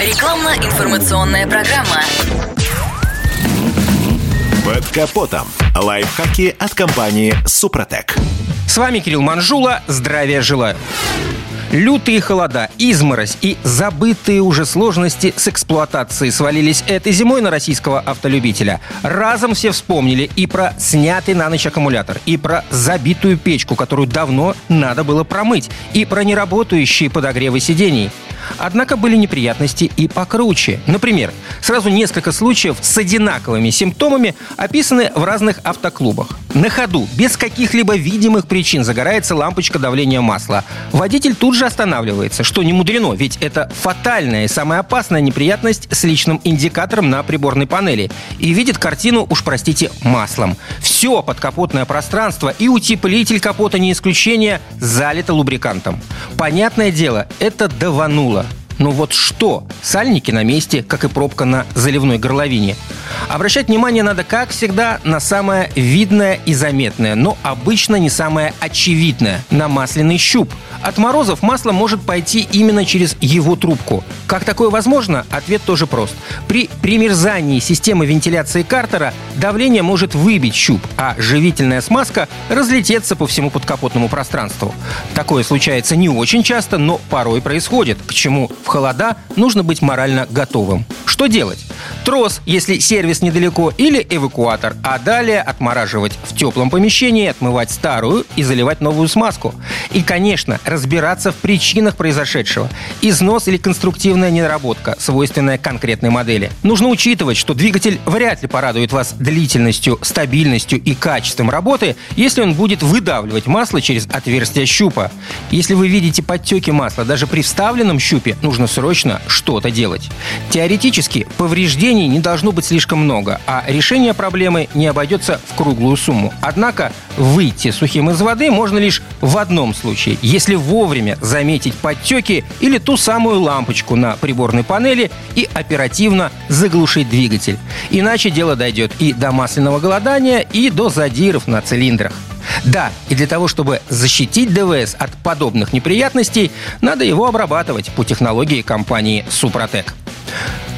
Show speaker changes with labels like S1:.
S1: Рекламно-информационная программа.
S2: Под капотом. Лайфхаки от компании «Супротек».
S3: С вами Кирилл Манжула. Здравия желаю. Лютые холода, изморозь и забытые уже сложности с эксплуатацией свалились этой зимой на российского автолюбителя. Разом все вспомнили и про снятый на ночь аккумулятор, и про забитую печку, которую давно надо было промыть, и про неработающие подогревы сидений. Однако были неприятности и покруче. Например, сразу несколько случаев с одинаковыми симптомами описаны в разных автоклубах. На ходу, без каких-либо видимых причин, загорается лампочка давления масла. Водитель тут же останавливается, что не мудрено, ведь это фатальная и самая опасная неприятность с личным индикатором на приборной панели. И видит картину, уж простите, маслом. Все подкапотное пространство и утеплитель капота не исключение залито лубрикантом. Понятное дело, это давануло. Ну вот что? Сальники на месте, как и пробка на заливной горловине. Обращать внимание надо, как всегда, на самое видное и заметное, но обычно не самое очевидное – на масляный щуп. От морозов масло может пойти именно через его трубку. Как такое возможно? Ответ тоже прост. При примерзании системы вентиляции картера давление может выбить щуп, а живительная смазка разлететься по всему подкапотному пространству. Такое случается не очень часто, но порой происходит, к чему в холода нужно быть морально готовым. Что делать? Трос, если сервис недалеко, или эвакуатор, а далее отмораживать в теплом помещении, отмывать старую и заливать новую смазку. И, конечно, разбираться в причинах произошедшего. Износ или конструктивная недоработка, свойственная конкретной модели. Нужно учитывать, что двигатель вряд ли порадует вас длительностью, стабильностью и качеством работы, если он будет выдавливать масло через отверстие щупа. Если вы видите подтеки масла даже при вставленном щупе, нужно срочно что-то делать. Теоретически, повреждения Изменений не должно быть слишком много, а решение проблемы не обойдется в круглую сумму. Однако выйти сухим из воды можно лишь в одном случае, если вовремя заметить подтеки или ту самую лампочку на приборной панели и оперативно заглушить двигатель. Иначе дело дойдет и до масляного голодания, и до задиров на цилиндрах. Да, и для того, чтобы защитить ДВС от подобных неприятностей, надо его обрабатывать по технологии компании «Супротек».